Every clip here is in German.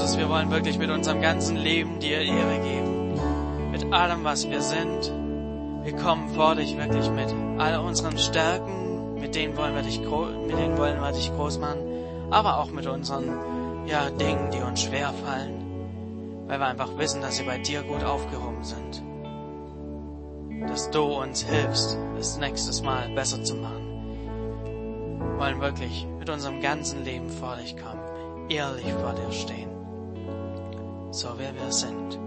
Jesus, wir wollen wirklich mit unserem ganzen Leben dir Ehre geben. Mit allem, was wir sind. Wir kommen vor dich wirklich mit all unseren Stärken, mit denen wollen wir dich, mit denen wollen wir dich groß machen, aber auch mit unseren, ja, Dingen, die uns schwer fallen, weil wir einfach wissen, dass sie bei dir gut aufgehoben sind. Dass du uns hilfst, das nächstes Mal besser zu machen. Wir wollen wirklich mit unserem ganzen Leben vor dich kommen ehrlich vor dir stehen, so wie wir sind.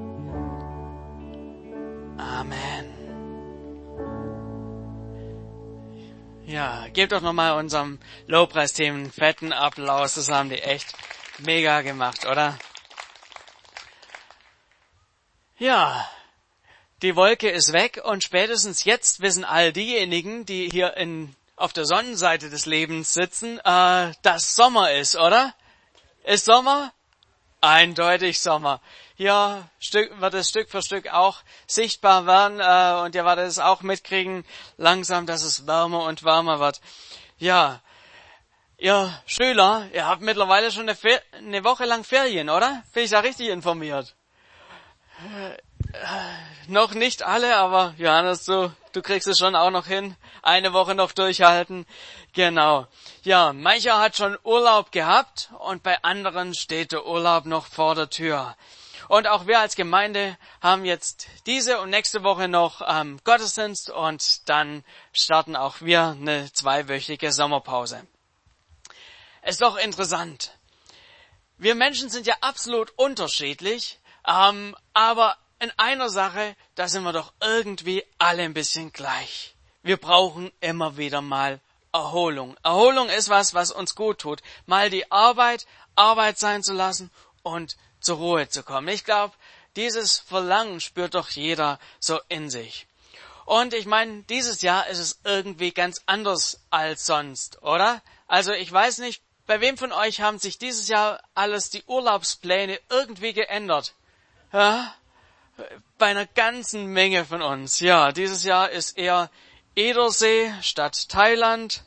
Amen. Ja, gebt doch nochmal unserem Lobpreisteam einen fetten Applaus. Das haben die echt mega gemacht, oder? Ja, die Wolke ist weg und spätestens jetzt wissen all diejenigen, die hier in, auf der Sonnenseite des Lebens sitzen, äh, dass Sommer ist, oder? Ist Sommer? Eindeutig Sommer. Hier Stück, wird es Stück für Stück auch sichtbar werden äh, und ihr werdet es auch mitkriegen, langsam, dass es wärmer und wärmer wird. Ja, ihr Schüler, ihr habt mittlerweile schon eine, Fer eine Woche lang Ferien, oder? Bin ich da richtig informiert? Äh, äh, noch nicht alle, aber Johannes, du, du kriegst es schon auch noch hin. Eine Woche noch durchhalten. Genau. Ja, mancher hat schon Urlaub gehabt und bei anderen steht der Urlaub noch vor der Tür. Und auch wir als Gemeinde haben jetzt diese und nächste Woche noch ähm, Gottesdienst und dann starten auch wir eine zweiwöchige Sommerpause. ist doch interessant. Wir Menschen sind ja absolut unterschiedlich, ähm, aber in einer Sache, da sind wir doch irgendwie alle ein bisschen gleich. Wir brauchen immer wieder mal Erholung. Erholung ist was, was uns gut tut. Mal die Arbeit Arbeit sein zu lassen und zur Ruhe zu kommen. Ich glaube, dieses Verlangen spürt doch jeder so in sich. Und ich meine, dieses Jahr ist es irgendwie ganz anders als sonst, oder? Also ich weiß nicht, bei wem von euch haben sich dieses Jahr alles die Urlaubspläne irgendwie geändert? Ja? Bei einer ganzen Menge von uns. Ja, dieses Jahr ist eher Edersee statt Thailand,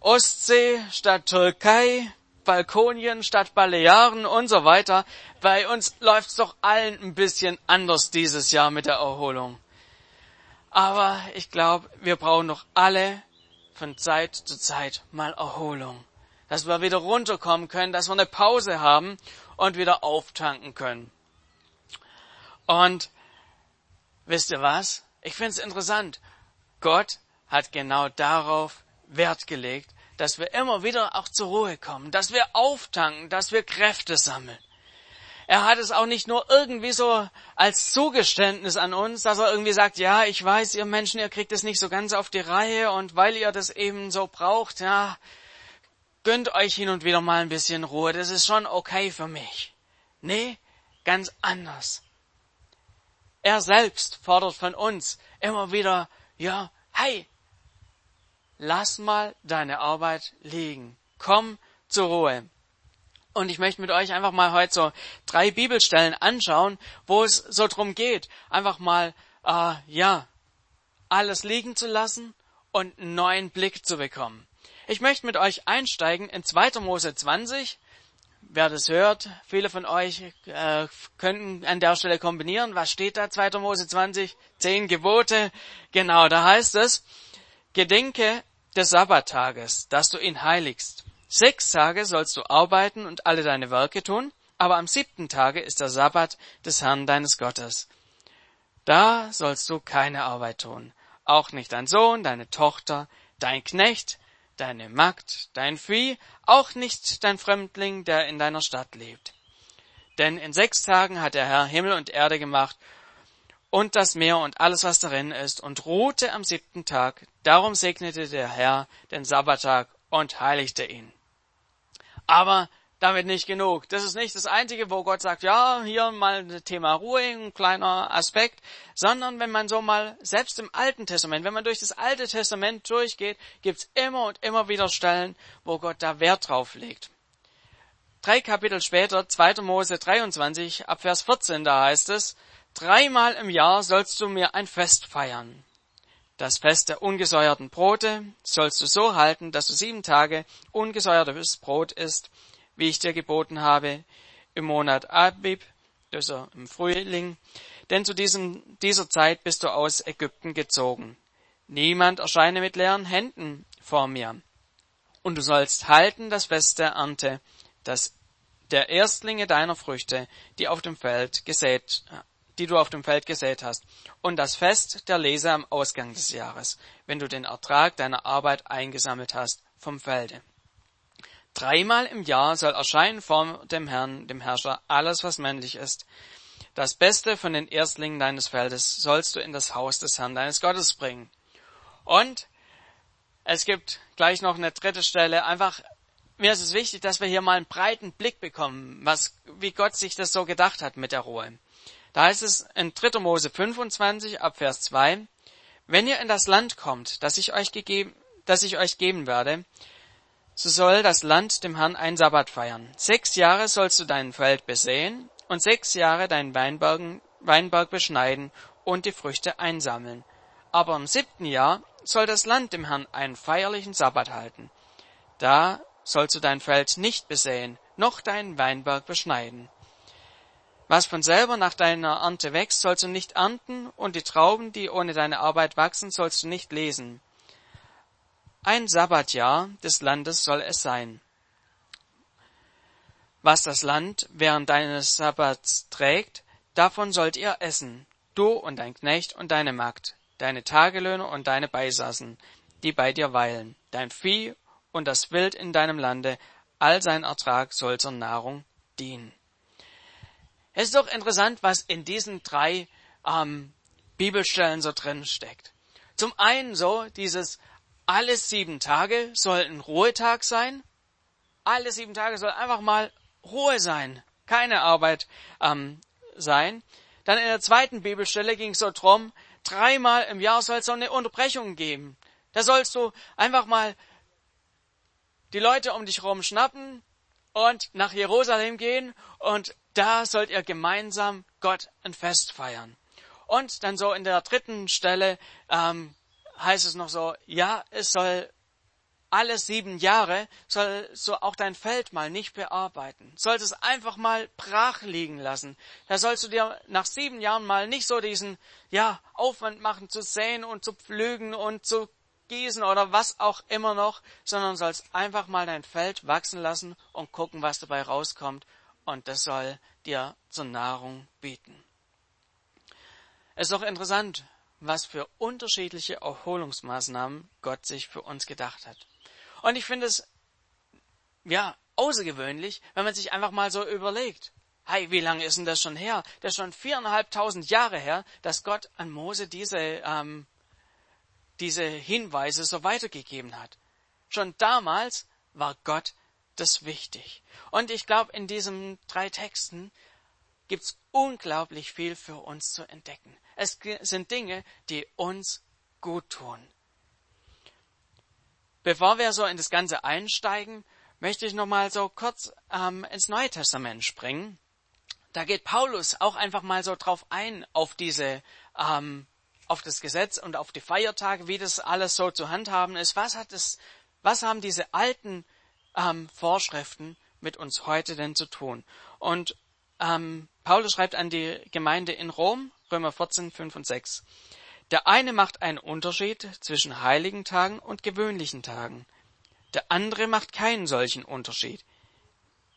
Ostsee statt Türkei, Balkonien statt Balearen und so weiter. Bei uns läuft's doch allen ein bisschen anders dieses Jahr mit der Erholung. Aber ich glaube, wir brauchen doch alle von Zeit zu Zeit mal Erholung. Dass wir wieder runterkommen können, dass wir eine Pause haben und wieder auftanken können. Und wisst ihr was? Ich finde es interessant. Gott hat genau darauf Wert gelegt, dass wir immer wieder auch zur Ruhe kommen, dass wir auftanken, dass wir Kräfte sammeln. Er hat es auch nicht nur irgendwie so als Zugeständnis an uns, dass er irgendwie sagt, ja, ich weiß, ihr Menschen, ihr kriegt es nicht so ganz auf die Reihe und weil ihr das eben so braucht, ja, gönnt euch hin und wieder mal ein bisschen Ruhe, das ist schon okay für mich. Nee, ganz anders. Er selbst fordert von uns immer wieder, ja, hey, lass mal deine Arbeit liegen. Komm zur Ruhe. Und ich möchte mit euch einfach mal heute so drei Bibelstellen anschauen, wo es so drum geht, einfach mal, äh, ja, alles liegen zu lassen und einen neuen Blick zu bekommen. Ich möchte mit euch einsteigen in 2. Mose 20, wer das hört, viele von euch äh, könnten an der Stelle kombinieren. Was steht da? 2. Mose 20, zehn Gebote. Genau, da heißt es, Gedenke des Sabbattages, dass du ihn heiligst. Sechs Tage sollst du arbeiten und alle deine Werke tun, aber am siebten Tage ist der Sabbat des Herrn deines Gottes. Da sollst du keine Arbeit tun, auch nicht dein Sohn, deine Tochter, dein Knecht, deine Magd, dein Vieh, auch nicht dein Fremdling, der in deiner Stadt lebt. Denn in sechs Tagen hat der Herr Himmel und Erde gemacht und das Meer und alles, was darin ist, und ruhte am siebten Tag. Darum segnete der Herr den Sabbattag und heiligte ihn. Aber damit nicht genug. Das ist nicht das Einzige, wo Gott sagt, ja, hier mal ein Thema Ruhe, ein kleiner Aspekt, sondern wenn man so mal, selbst im Alten Testament, wenn man durch das Alte Testament durchgeht, gibt's immer und immer wieder Stellen, wo Gott da Wert drauf legt. Drei Kapitel später, 2. Mose 23, ab Vers 14, da heißt es, dreimal im Jahr sollst du mir ein Fest feiern. Das Fest der ungesäuerten Brote sollst du so halten, dass du sieben Tage ungesäuertes Brot isst wie ich dir geboten habe. im Monat Abib, also im Frühling, denn zu diesem, dieser Zeit bist du aus Ägypten gezogen. Niemand erscheine mit leeren Händen vor mir. Und du sollst halten das Fest der Ernte, das der Erstlinge deiner Früchte, die auf dem Feld gesät, die du auf dem Feld gesät hast, und das Fest der Lese am Ausgang des Jahres, wenn du den Ertrag deiner Arbeit eingesammelt hast vom Felde. Dreimal im Jahr soll erscheinen vor dem Herrn, dem Herrscher, alles, was männlich ist. Das Beste von den Erstlingen deines Feldes sollst du in das Haus des Herrn deines Gottes bringen. Und es gibt gleich noch eine dritte Stelle. Einfach, mir ist es wichtig, dass wir hier mal einen breiten Blick bekommen, was, wie Gott sich das so gedacht hat mit der Ruhe. Da heißt es in 3. Mose 25 ab Vers 2, wenn ihr in das Land kommt, das ich euch gegeben, das ich euch geben werde, so soll das Land dem Herrn einen Sabbat feiern. Sechs Jahre sollst du dein Feld besehen und sechs Jahre deinen Weinberg beschneiden und die Früchte einsammeln. Aber im siebten Jahr soll das Land dem Herrn einen feierlichen Sabbat halten. Da sollst du dein Feld nicht besehen, noch deinen Weinberg beschneiden. Was von selber nach deiner Ernte wächst, sollst du nicht ernten, und die Trauben, die ohne deine Arbeit wachsen, sollst du nicht lesen. Ein Sabbatjahr des Landes soll es sein. Was das Land während deines Sabbats trägt, davon sollt ihr essen, du und dein Knecht und deine Magd, deine Tagelöhner und deine Beisassen, die bei dir weilen, dein Vieh und das Wild in deinem Lande, all sein Ertrag soll zur Nahrung dienen. Es ist doch interessant, was in diesen drei ähm, Bibelstellen so drin steckt. Zum einen so dieses alle sieben Tage soll ein Ruhetag sein. Alle sieben Tage soll einfach mal Ruhe sein, keine Arbeit ähm, sein. Dann in der zweiten Bibelstelle ging es so drum, dreimal im Jahr soll es so eine Unterbrechung geben. Da sollst du einfach mal die Leute um dich herum schnappen und nach Jerusalem gehen und da sollt ihr gemeinsam Gott ein Fest feiern. Und dann so in der dritten Stelle ähm, heißt es noch so, ja, es soll alle sieben Jahre, soll so auch dein Feld mal nicht bearbeiten. Sollst es einfach mal brach liegen lassen. Da sollst du dir nach sieben Jahren mal nicht so diesen, ja, Aufwand machen zu säen und zu pflügen und zu gießen oder was auch immer noch, sondern sollst einfach mal dein Feld wachsen lassen und gucken, was dabei rauskommt. Und das soll dir zur Nahrung bieten. Es ist auch interessant, was für unterschiedliche Erholungsmaßnahmen Gott sich für uns gedacht hat. Und ich finde es, ja, außergewöhnlich, wenn man sich einfach mal so überlegt. Hey, wie lange ist denn das schon her? Das ist schon viereinhalbtausend Jahre her, dass Gott an Mose diese, ähm, diese Hinweise so weitergegeben hat. Schon damals war Gott das wichtig. Und ich glaube, in diesen drei Texten gibt's unglaublich viel für uns zu entdecken. Es sind Dinge, die uns gut tun. Bevor wir so in das Ganze einsteigen, möchte ich noch mal so kurz ähm, ins Neue Testament springen. Da geht Paulus auch einfach mal so drauf ein auf diese, ähm, auf das Gesetz und auf die Feiertage, wie das alles so zu handhaben ist. Was hat es, was haben diese alten ähm, Vorschriften mit uns heute denn zu tun? Und ähm, Paulus schreibt an die Gemeinde in Rom, Römer 14, 5 und 6. Der eine macht einen Unterschied zwischen heiligen Tagen und gewöhnlichen Tagen. Der andere macht keinen solchen Unterschied.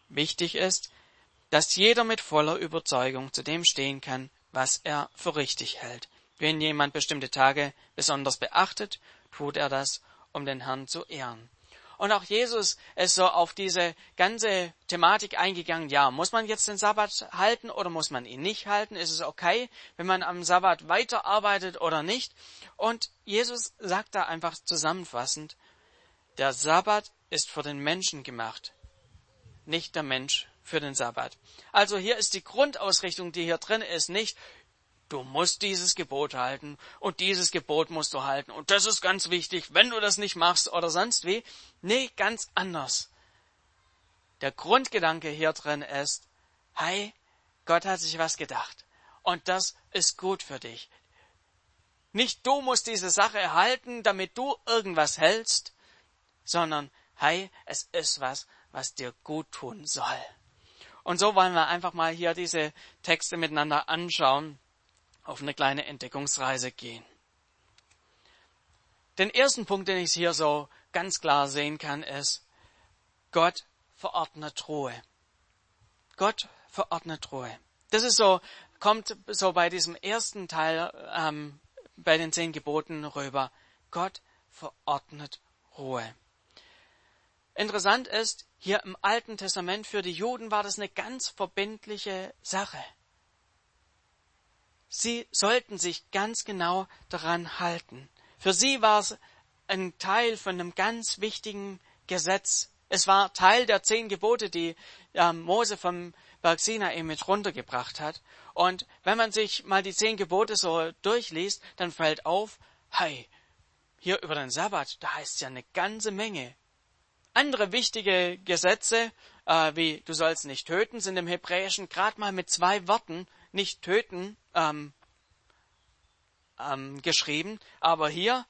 Wichtig ist, dass jeder mit voller Überzeugung zu dem stehen kann, was er für richtig hält. Wenn jemand bestimmte Tage besonders beachtet, tut er das, um den Herrn zu ehren. Und auch Jesus ist so auf diese ganze Thematik eingegangen. Ja, muss man jetzt den Sabbat halten oder muss man ihn nicht halten? Ist es okay, wenn man am Sabbat weiterarbeitet oder nicht? Und Jesus sagt da einfach zusammenfassend, der Sabbat ist für den Menschen gemacht, nicht der Mensch für den Sabbat. Also hier ist die Grundausrichtung, die hier drin ist, nicht, du musst dieses Gebot halten und dieses Gebot musst du halten und das ist ganz wichtig, wenn du das nicht machst oder sonst wie. Nee, ganz anders. Der Grundgedanke hier drin ist, hey, Gott hat sich was gedacht und das ist gut für dich. Nicht du musst diese Sache erhalten, damit du irgendwas hältst, sondern hey, es ist was, was dir gut tun soll. Und so wollen wir einfach mal hier diese Texte miteinander anschauen, auf eine kleine Entdeckungsreise gehen. Den ersten Punkt, den ich hier so ganz klar sehen kann, ist, Gott verordnet Ruhe. Gott verordnet Ruhe. Das ist so, kommt so bei diesem ersten Teil ähm, bei den zehn Geboten rüber. Gott verordnet Ruhe. Interessant ist, hier im Alten Testament für die Juden war das eine ganz verbindliche Sache. Sie sollten sich ganz genau daran halten. Für sie war es ein Teil von einem ganz wichtigen Gesetz. Es war Teil der zehn Gebote, die äh, Mose vom Berg Sinai mit runtergebracht hat. Und wenn man sich mal die zehn Gebote so durchliest, dann fällt auf, hey, hier über den Sabbat, da heißt es ja eine ganze Menge. Andere wichtige Gesetze, äh, wie du sollst nicht töten, sind im Hebräischen gerade mal mit zwei Worten nicht töten ähm, ähm, geschrieben. Aber hier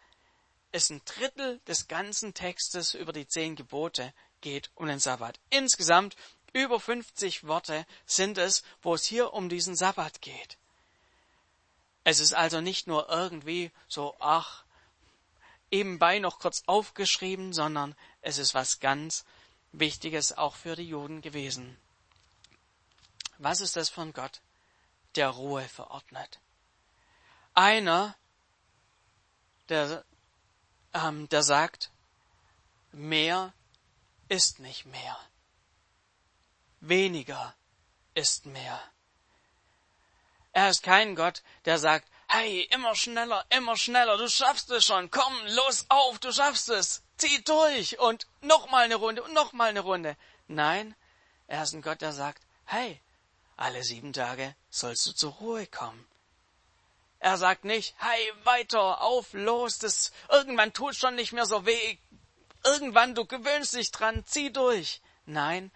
ist ein Drittel des ganzen Textes über die zehn Gebote geht um den Sabbat. Insgesamt über 50 Worte sind es, wo es hier um diesen Sabbat geht. Es ist also nicht nur irgendwie so, ach, ebenbei noch kurz aufgeschrieben, sondern es ist was ganz Wichtiges auch für die Juden gewesen. Was ist das von Gott, der Ruhe verordnet? Einer, der, ähm, der sagt, mehr ist nicht mehr weniger ist mehr. Er ist kein Gott, der sagt, hey, immer schneller, immer schneller, du schaffst es schon, komm, los auf, du schaffst es, zieh durch und noch mal eine Runde und noch mal eine Runde. Nein, er ist ein Gott, der sagt, hey, alle sieben Tage sollst du zur Ruhe kommen. Er sagt nicht, hey, weiter, auf, los, das, irgendwann tut schon nicht mehr so weh, irgendwann, du gewöhnst dich dran, zieh durch. Nein,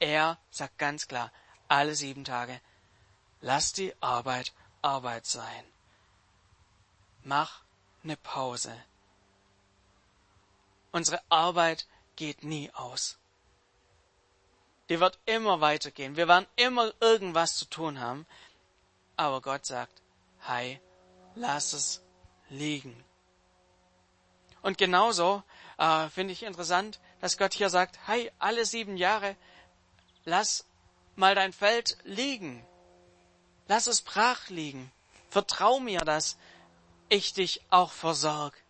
er sagt ganz klar, alle sieben Tage, lass die Arbeit Arbeit sein. Mach eine Pause. Unsere Arbeit geht nie aus. Die wird immer weitergehen. Wir werden immer irgendwas zu tun haben. Aber Gott sagt, hey, lass es liegen. Und genauso äh, finde ich interessant, dass Gott hier sagt, hey, alle sieben Jahre lass mal dein Feld liegen. Lass es brach liegen. Vertrau mir, dass ich dich auch versorg.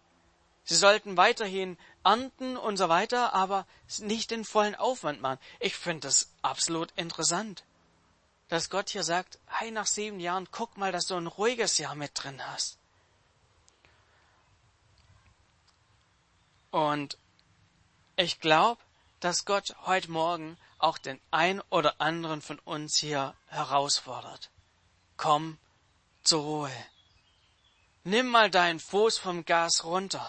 Sie sollten weiterhin ernten und so weiter, aber nicht den vollen Aufwand machen. Ich finde das absolut interessant, dass Gott hier sagt, hey, nach sieben Jahren, guck mal, dass du ein ruhiges Jahr mit drin hast. Und ich glaube, dass Gott heute Morgen auch den ein oder anderen von uns hier herausfordert. Komm zur Ruhe. Nimm mal deinen Fuß vom Gas runter.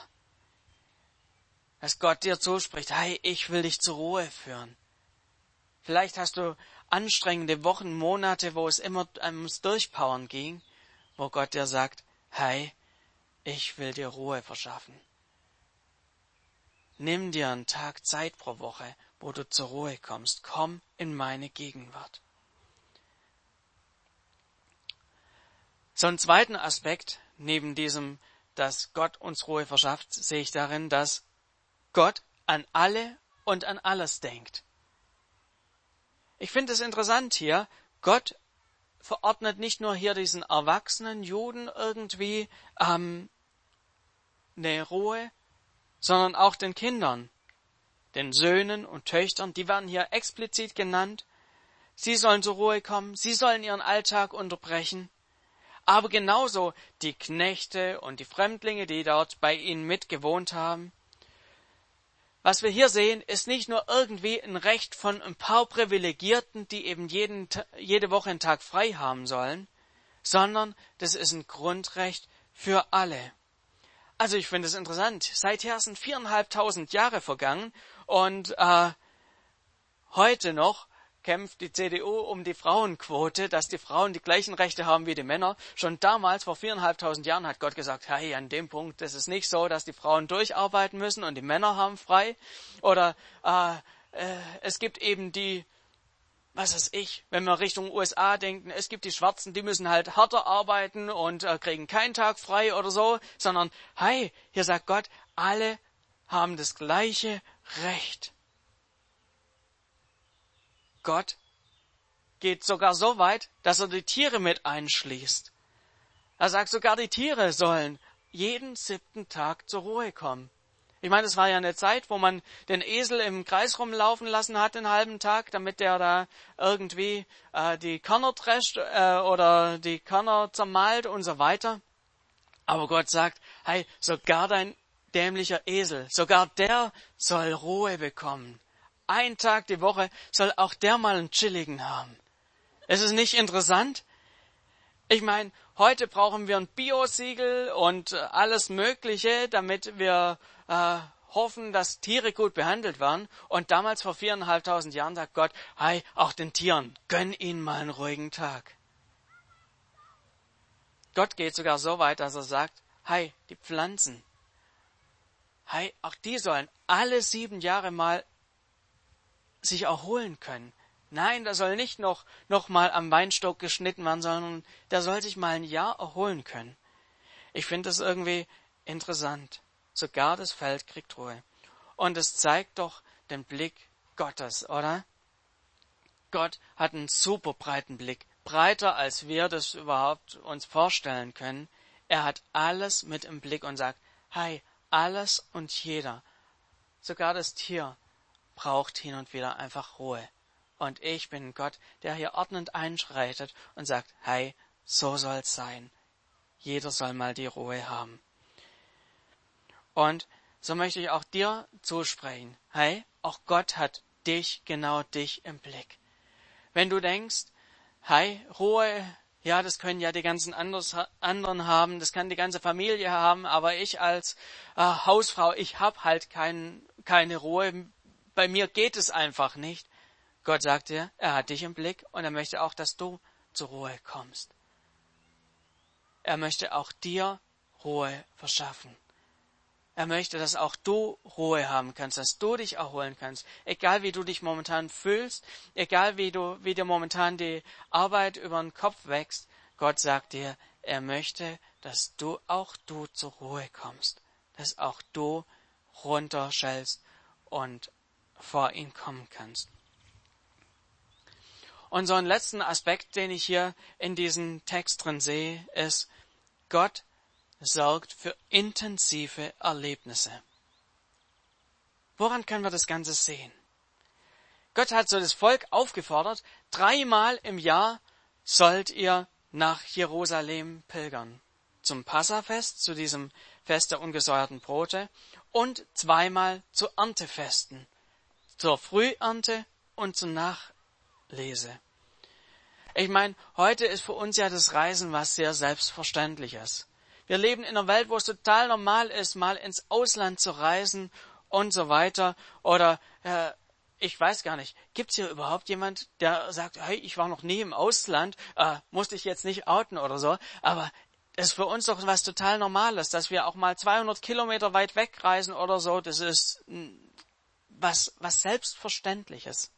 Dass Gott dir zuspricht, hey, ich will dich zur Ruhe führen. Vielleicht hast du anstrengende Wochen, Monate, wo es immer ums Durchpowern ging, wo Gott dir sagt, hey, ich will dir Ruhe verschaffen. Nimm dir einen Tag Zeit pro Woche, wo du zur Ruhe kommst. Komm in meine Gegenwart. So einen zweiten Aspekt neben diesem, dass Gott uns Ruhe verschafft, sehe ich darin, dass Gott an alle und an alles denkt. Ich finde es interessant hier, Gott verordnet nicht nur hier diesen erwachsenen Juden irgendwie ähm, eine Ruhe, sondern auch den Kindern den Söhnen und Töchtern, die werden hier explizit genannt. Sie sollen zur Ruhe kommen, sie sollen ihren Alltag unterbrechen. Aber genauso die Knechte und die Fremdlinge, die dort bei ihnen mitgewohnt haben. Was wir hier sehen, ist nicht nur irgendwie ein Recht von ein paar Privilegierten, die eben jeden, jede Woche einen Tag frei haben sollen, sondern das ist ein Grundrecht für alle. Also ich finde es interessant. Seither sind viereinhalbtausend Jahre vergangen und äh, heute noch kämpft die CDU um die Frauenquote, dass die Frauen die gleichen Rechte haben wie die Männer. Schon damals, vor viereinhalbtausend Jahren, hat Gott gesagt, hey, an dem Punkt ist es nicht so, dass die Frauen durcharbeiten müssen und die Männer haben frei. Oder äh, äh, es gibt eben die was weiß ich, wenn wir Richtung USA denken, es gibt die Schwarzen, die müssen halt härter arbeiten und äh, kriegen keinen Tag frei oder so, sondern, hey, hier sagt Gott, alle haben das gleiche Recht. Gott geht sogar so weit, dass er die Tiere mit einschließt. Er sagt, sogar die Tiere sollen jeden siebten Tag zur Ruhe kommen. Ich meine, es war ja eine Zeit, wo man den Esel im Kreis rumlaufen lassen hat den halben Tag, damit der da irgendwie äh, die Körner drescht äh, oder die Körner zermalt und so weiter. Aber Gott sagt, hey, sogar dein dämlicher Esel, sogar der soll Ruhe bekommen. Ein Tag die Woche soll auch der mal einen chilligen haben. Ist es nicht interessant? Ich meine, heute brauchen wir ein Biosiegel und äh, alles Mögliche, damit wir äh, hoffen, dass Tiere gut behandelt werden. Und damals vor viereinhalbtausend Jahren sagt Gott, hey, auch den Tieren, gönn ihnen mal einen ruhigen Tag. Gott geht sogar so weit, dass er sagt, hey, die Pflanzen, hey, auch die sollen alle sieben Jahre mal sich erholen können. Nein, da soll nicht noch, noch mal am Weinstock geschnitten werden, sondern der soll sich mal ein Jahr erholen können. Ich finde das irgendwie interessant. Sogar das Feld kriegt Ruhe. Und es zeigt doch den Blick Gottes, oder? Gott hat einen super breiten Blick, breiter als wir das überhaupt uns vorstellen können. Er hat alles mit im Blick und sagt, hey, alles und jeder, sogar das Tier, braucht hin und wieder einfach Ruhe. Und ich bin Gott, der hier ordnend einschreitet und sagt, hey, so soll's sein. Jeder soll mal die Ruhe haben. Und so möchte ich auch dir zusprechen. Hey, auch Gott hat dich, genau dich im Blick. Wenn du denkst, hey, Ruhe, ja, das können ja die ganzen anders, anderen haben, das kann die ganze Familie haben, aber ich als äh, Hausfrau, ich hab halt kein, keine Ruhe. Bei mir geht es einfach nicht. Gott sagt dir, er hat dich im Blick und er möchte auch, dass du zur Ruhe kommst. Er möchte auch dir Ruhe verschaffen. Er möchte, dass auch du Ruhe haben kannst, dass du dich erholen kannst. Egal wie du dich momentan fühlst, egal wie du, wie dir momentan die Arbeit über den Kopf wächst, Gott sagt dir, er möchte, dass du auch du zur Ruhe kommst, dass auch du runterschellst und vor ihn kommen kannst. Und so einen letzten Aspekt, den ich hier in diesem Text drin sehe, ist, Gott sorgt für intensive Erlebnisse. Woran können wir das Ganze sehen? Gott hat so das Volk aufgefordert, dreimal im Jahr sollt ihr nach Jerusalem pilgern. Zum Passafest, zu diesem Fest der ungesäuerten Brote und zweimal zu Erntefesten, zur Frühernte und zur Nachlese. Ich meine, heute ist für uns ja das Reisen was sehr Selbstverständliches. Wir leben in einer Welt, wo es total normal ist, mal ins Ausland zu reisen und so weiter. Oder äh, ich weiß gar nicht, gibt es hier überhaupt jemand, der sagt, hey, ich war noch nie im Ausland, äh, musste ich jetzt nicht outen oder so. Aber das ist für uns doch was total Normales, dass wir auch mal 200 Kilometer weit wegreisen oder so. Das ist was, was Selbstverständliches.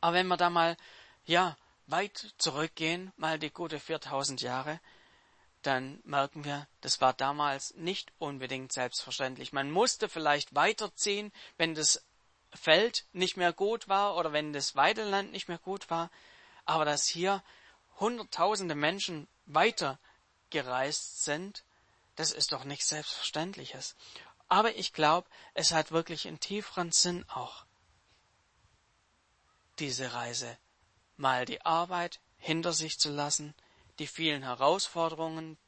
Aber wenn wir da mal, ja, weit zurückgehen, mal die gute 4000 Jahre, dann merken wir, das war damals nicht unbedingt selbstverständlich. Man musste vielleicht weiterziehen, wenn das Feld nicht mehr gut war oder wenn das Weideland nicht mehr gut war, aber dass hier hunderttausende Menschen weitergereist sind, das ist doch nichts Selbstverständliches. Aber ich glaube, es hat wirklich einen tieferen Sinn auch, diese Reise, mal die Arbeit hinter sich zu lassen, die vielen Herausforderungen,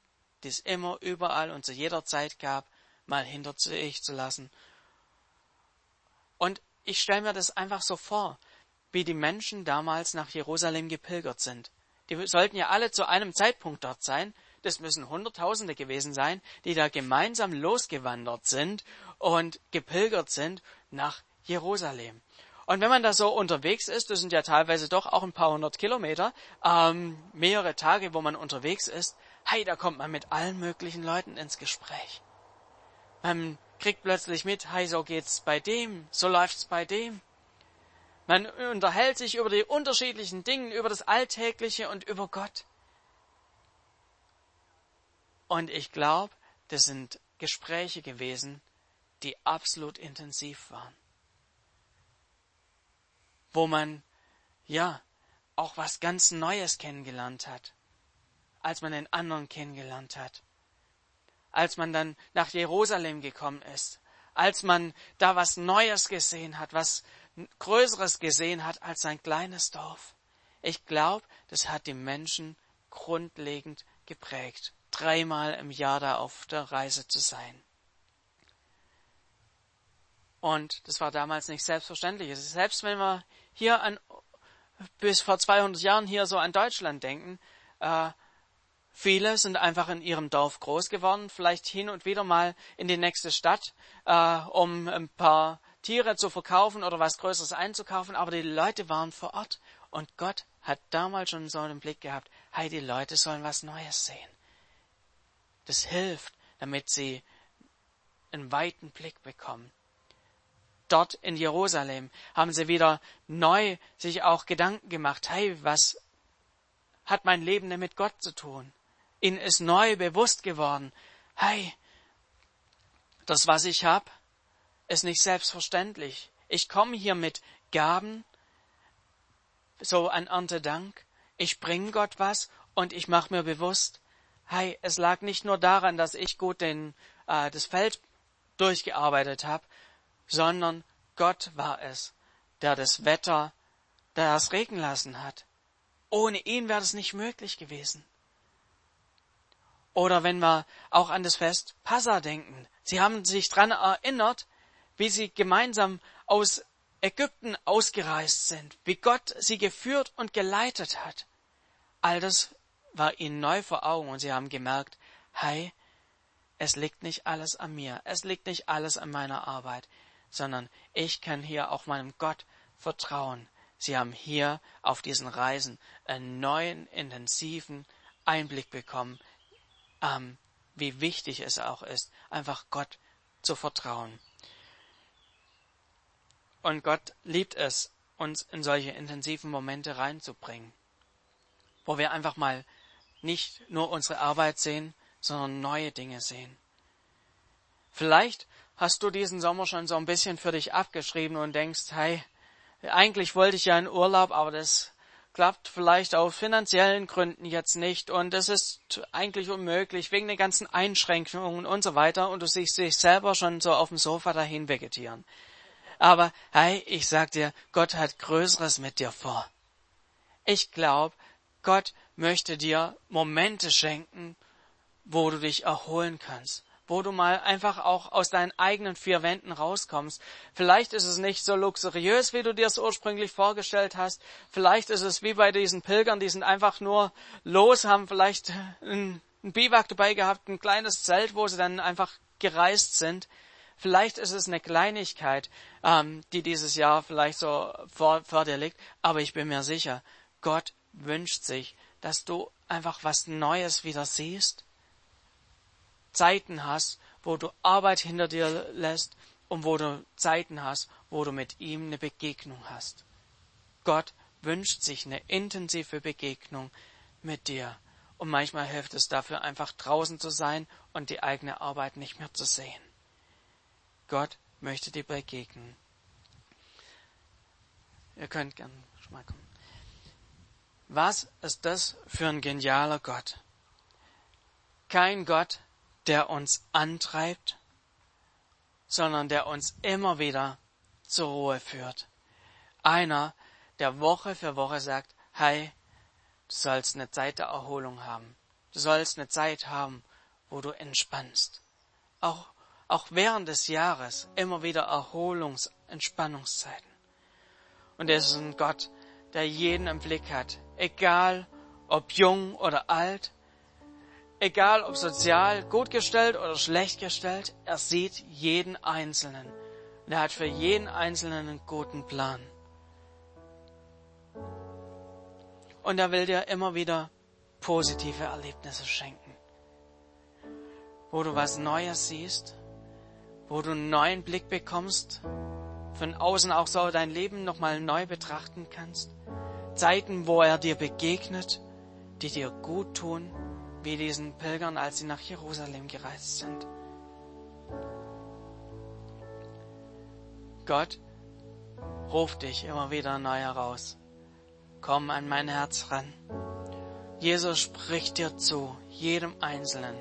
die es immer überall und zu jeder Zeit gab, mal hinter sich zu lassen. Und ich stelle mir das einfach so vor, wie die Menschen damals nach Jerusalem gepilgert sind. Die sollten ja alle zu einem Zeitpunkt dort sein. Das müssen Hunderttausende gewesen sein, die da gemeinsam losgewandert sind und gepilgert sind nach Jerusalem. Und wenn man da so unterwegs ist, das sind ja teilweise doch auch ein paar hundert Kilometer, ähm, mehrere Tage, wo man unterwegs ist, hey, da kommt man mit allen möglichen Leuten ins Gespräch. Man kriegt plötzlich mit, hey, so geht's bei dem, so läuft's bei dem. Man unterhält sich über die unterschiedlichen Dinge, über das Alltägliche und über Gott. Und ich glaube, das sind Gespräche gewesen, die absolut intensiv waren. Wo man, ja, auch was ganz Neues kennengelernt hat, als man den anderen kennengelernt hat. Als man dann nach Jerusalem gekommen ist, als man da was Neues gesehen hat, was Größeres gesehen hat als sein kleines Dorf. Ich glaube, das hat die Menschen grundlegend geprägt, dreimal im Jahr da auf der Reise zu sein. Und das war damals nicht selbstverständlich. Selbst wenn wir hier an, bis vor 200 Jahren hier so an Deutschland denken, äh, viele sind einfach in ihrem Dorf groß geworden, vielleicht hin und wieder mal in die nächste Stadt, äh, um ein paar Tiere zu verkaufen oder was Größeres einzukaufen, aber die Leute waren vor Ort und Gott hat damals schon so einen Blick gehabt, hey, die Leute sollen was Neues sehen. Das hilft, damit sie einen weiten Blick bekommen. Dort in Jerusalem haben sie wieder neu sich auch Gedanken gemacht, hey, was hat mein Leben denn mit Gott zu tun? Ihnen ist neu bewusst geworden, hey, das, was ich habe, ist nicht selbstverständlich. Ich komme hier mit Gaben, so an Erntedank. Ich bringe Gott was und ich mache mir bewusst, hey, es lag nicht nur daran, dass ich gut den, äh, das Feld durchgearbeitet habe, sondern Gott war es, der das Wetter, der es regnen lassen hat. Ohne ihn wäre das nicht möglich gewesen. Oder wenn wir auch an das Fest Passa denken. Sie haben sich dran erinnert, wie sie gemeinsam aus Ägypten ausgereist sind, wie Gott sie geführt und geleitet hat. All das war ihnen neu vor Augen und sie haben gemerkt, hey, es liegt nicht alles an mir, es liegt nicht alles an meiner Arbeit, sondern ich kann hier auch meinem Gott vertrauen. Sie haben hier auf diesen Reisen einen neuen, intensiven Einblick bekommen, ähm, wie wichtig es auch ist, einfach Gott zu vertrauen. Und Gott liebt es, uns in solche intensiven Momente reinzubringen, wo wir einfach mal nicht nur unsere Arbeit sehen, sondern neue Dinge sehen. Vielleicht hast du diesen Sommer schon so ein bisschen für dich abgeschrieben und denkst, hey, eigentlich wollte ich ja in Urlaub, aber das klappt vielleicht aus finanziellen Gründen jetzt nicht und es ist eigentlich unmöglich wegen den ganzen Einschränkungen und so weiter und du siehst dich selber schon so auf dem Sofa dahin vegetieren. Aber hey, ich sag dir, Gott hat Größeres mit dir vor. Ich glaube, Gott möchte dir Momente schenken, wo du dich erholen kannst, wo du mal einfach auch aus deinen eigenen vier Wänden rauskommst. Vielleicht ist es nicht so luxuriös, wie du dir es ursprünglich vorgestellt hast. Vielleicht ist es wie bei diesen Pilgern, die sind einfach nur los, haben vielleicht ein, Biwak dabei gehabt, ein kleines Zelt, wo sie dann einfach gereist sind. Vielleicht ist es eine Kleinigkeit, ähm, die dieses Jahr vielleicht so vor, vor dir liegt, aber ich bin mir sicher, Gott wünscht sich, dass du einfach was Neues wieder siehst, Zeiten hast, wo du Arbeit hinter dir lässt und wo du Zeiten hast, wo du mit ihm eine Begegnung hast. Gott wünscht sich eine intensive Begegnung mit dir. Und manchmal hilft es dafür, einfach draußen zu sein und die eigene Arbeit nicht mehr zu sehen. Gott möchte dir begegnen. Ihr könnt gern schon mal kommen. Was ist das für ein genialer Gott? Kein Gott, der uns antreibt, sondern der uns immer wieder zur Ruhe führt. Einer, der Woche für Woche sagt, hey, du sollst eine Zeit der Erholung haben. Du sollst eine Zeit haben, wo du entspannst. Auch auch während des Jahres immer wieder Erholungs-, Entspannungszeiten. Und er ist ein Gott, der jeden im Blick hat, egal ob jung oder alt, egal ob sozial gut gestellt oder schlecht gestellt, er sieht jeden Einzelnen. Und er hat für jeden Einzelnen einen guten Plan. Und er will dir immer wieder positive Erlebnisse schenken, wo du was Neues siehst, wo du einen neuen Blick bekommst von außen auch so dein Leben nochmal neu betrachten kannst. Zeiten, wo er dir begegnet, die dir gut tun, wie diesen Pilgern, als sie nach Jerusalem gereist sind. Gott ruft dich immer wieder neu heraus. Komm an mein Herz ran. Jesus spricht dir zu, jedem Einzelnen.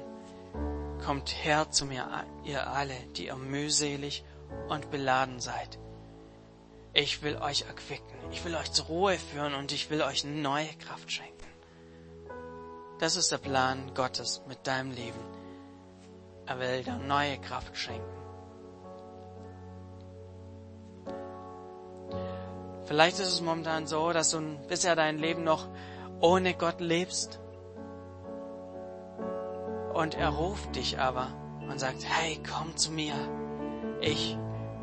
Kommt her zu mir, ihr alle, die ihr mühselig und beladen seid. Ich will euch erquicken, ich will euch zur Ruhe führen und ich will euch neue Kraft schenken. Das ist der Plan Gottes mit deinem Leben. Er will dir neue Kraft schenken. Vielleicht ist es momentan so, dass du bisher dein Leben noch ohne Gott lebst. Und er ruft dich aber und sagt, hey, komm zu mir. Ich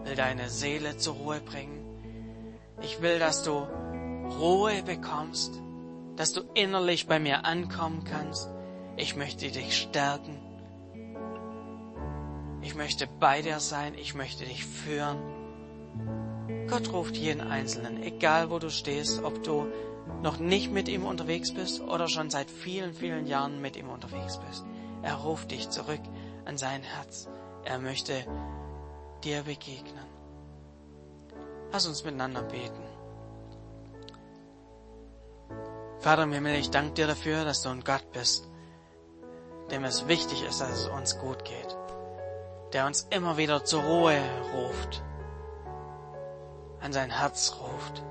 will deine Seele zur Ruhe bringen. Ich will, dass du Ruhe bekommst, dass du innerlich bei mir ankommen kannst. Ich möchte dich stärken. Ich möchte bei dir sein. Ich möchte dich führen. Gott ruft jeden Einzelnen, egal wo du stehst, ob du noch nicht mit ihm unterwegs bist oder schon seit vielen, vielen Jahren mit ihm unterwegs bist. Er ruft dich zurück an sein Herz. Er möchte dir begegnen. Lass uns miteinander beten. Vater im Himmel, ich danke dir dafür, dass du ein Gott bist, dem es wichtig ist, dass es uns gut geht, der uns immer wieder zur Ruhe ruft, an sein Herz ruft.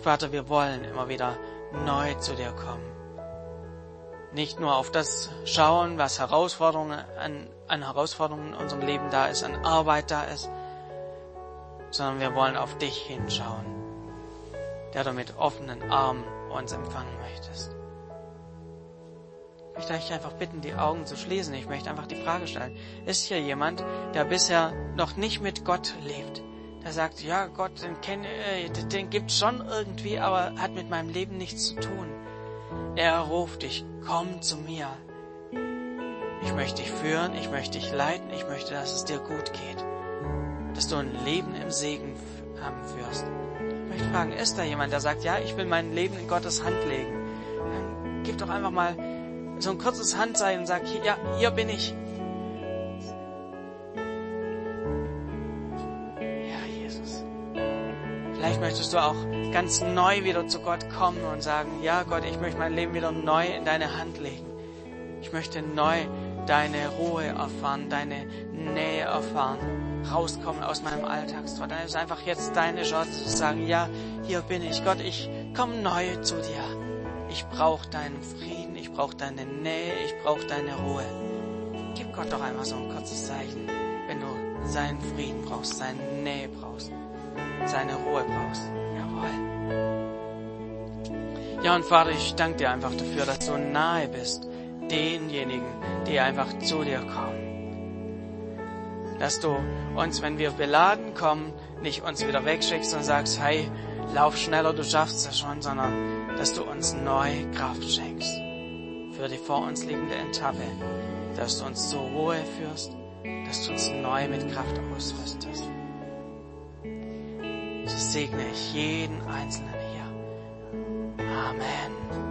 Vater, wir wollen immer wieder neu zu dir kommen. Nicht nur auf das schauen, was Herausforderungen an, an Herausforderungen in unserem Leben da ist, an Arbeit da ist, sondern wir wollen auf dich hinschauen, der du mit offenen Armen uns empfangen möchtest. Ich möchte euch einfach bitten, die Augen zu schließen. Ich möchte einfach die Frage stellen, ist hier jemand, der bisher noch nicht mit Gott lebt? Der sagt, ja, Gott, den, kenn, äh, den gibt's schon irgendwie, aber hat mit meinem Leben nichts zu tun. Er ruft dich, komm zu mir. Ich möchte dich führen, ich möchte dich leiten, ich möchte, dass es dir gut geht. Dass du ein Leben im Segen haben wirst. Ich möchte fragen, ist da jemand, der sagt, ja, ich will mein Leben in Gottes Hand legen? Dann gib doch einfach mal so ein kurzes Handzeichen und sag, ja, hier bin ich. Ja, Jesus. Vielleicht möchtest du auch ganz neu wieder zu Gott kommen und sagen, ja Gott, ich möchte mein Leben wieder neu in deine Hand legen. Ich möchte neu deine Ruhe erfahren, deine Nähe erfahren, rauskommen aus meinem Alltagstrott. Dann ist einfach jetzt deine Chance zu sagen, ja, hier bin ich. Gott, ich komme neu zu dir. Ich brauche deinen Frieden, ich brauche deine Nähe, ich brauche deine Ruhe. Gib Gott doch einmal so ein kurzes Zeichen, wenn du seinen Frieden brauchst, seine Nähe brauchst, seine Ruhe brauchst. Jawohl. Ja, und Vater, ich danke dir einfach dafür, dass du nahe bist denjenigen, die einfach zu dir kommen. Dass du uns, wenn wir beladen kommen, nicht uns wieder wegschickst und sagst, hey, lauf schneller, du schaffst es schon, sondern dass du uns neue Kraft schenkst für die vor uns liegende Etappe, dass du uns zur Ruhe führst, dass du uns neu mit Kraft ausrüstest. So segne ich jeden Einzelnen hier. Amen.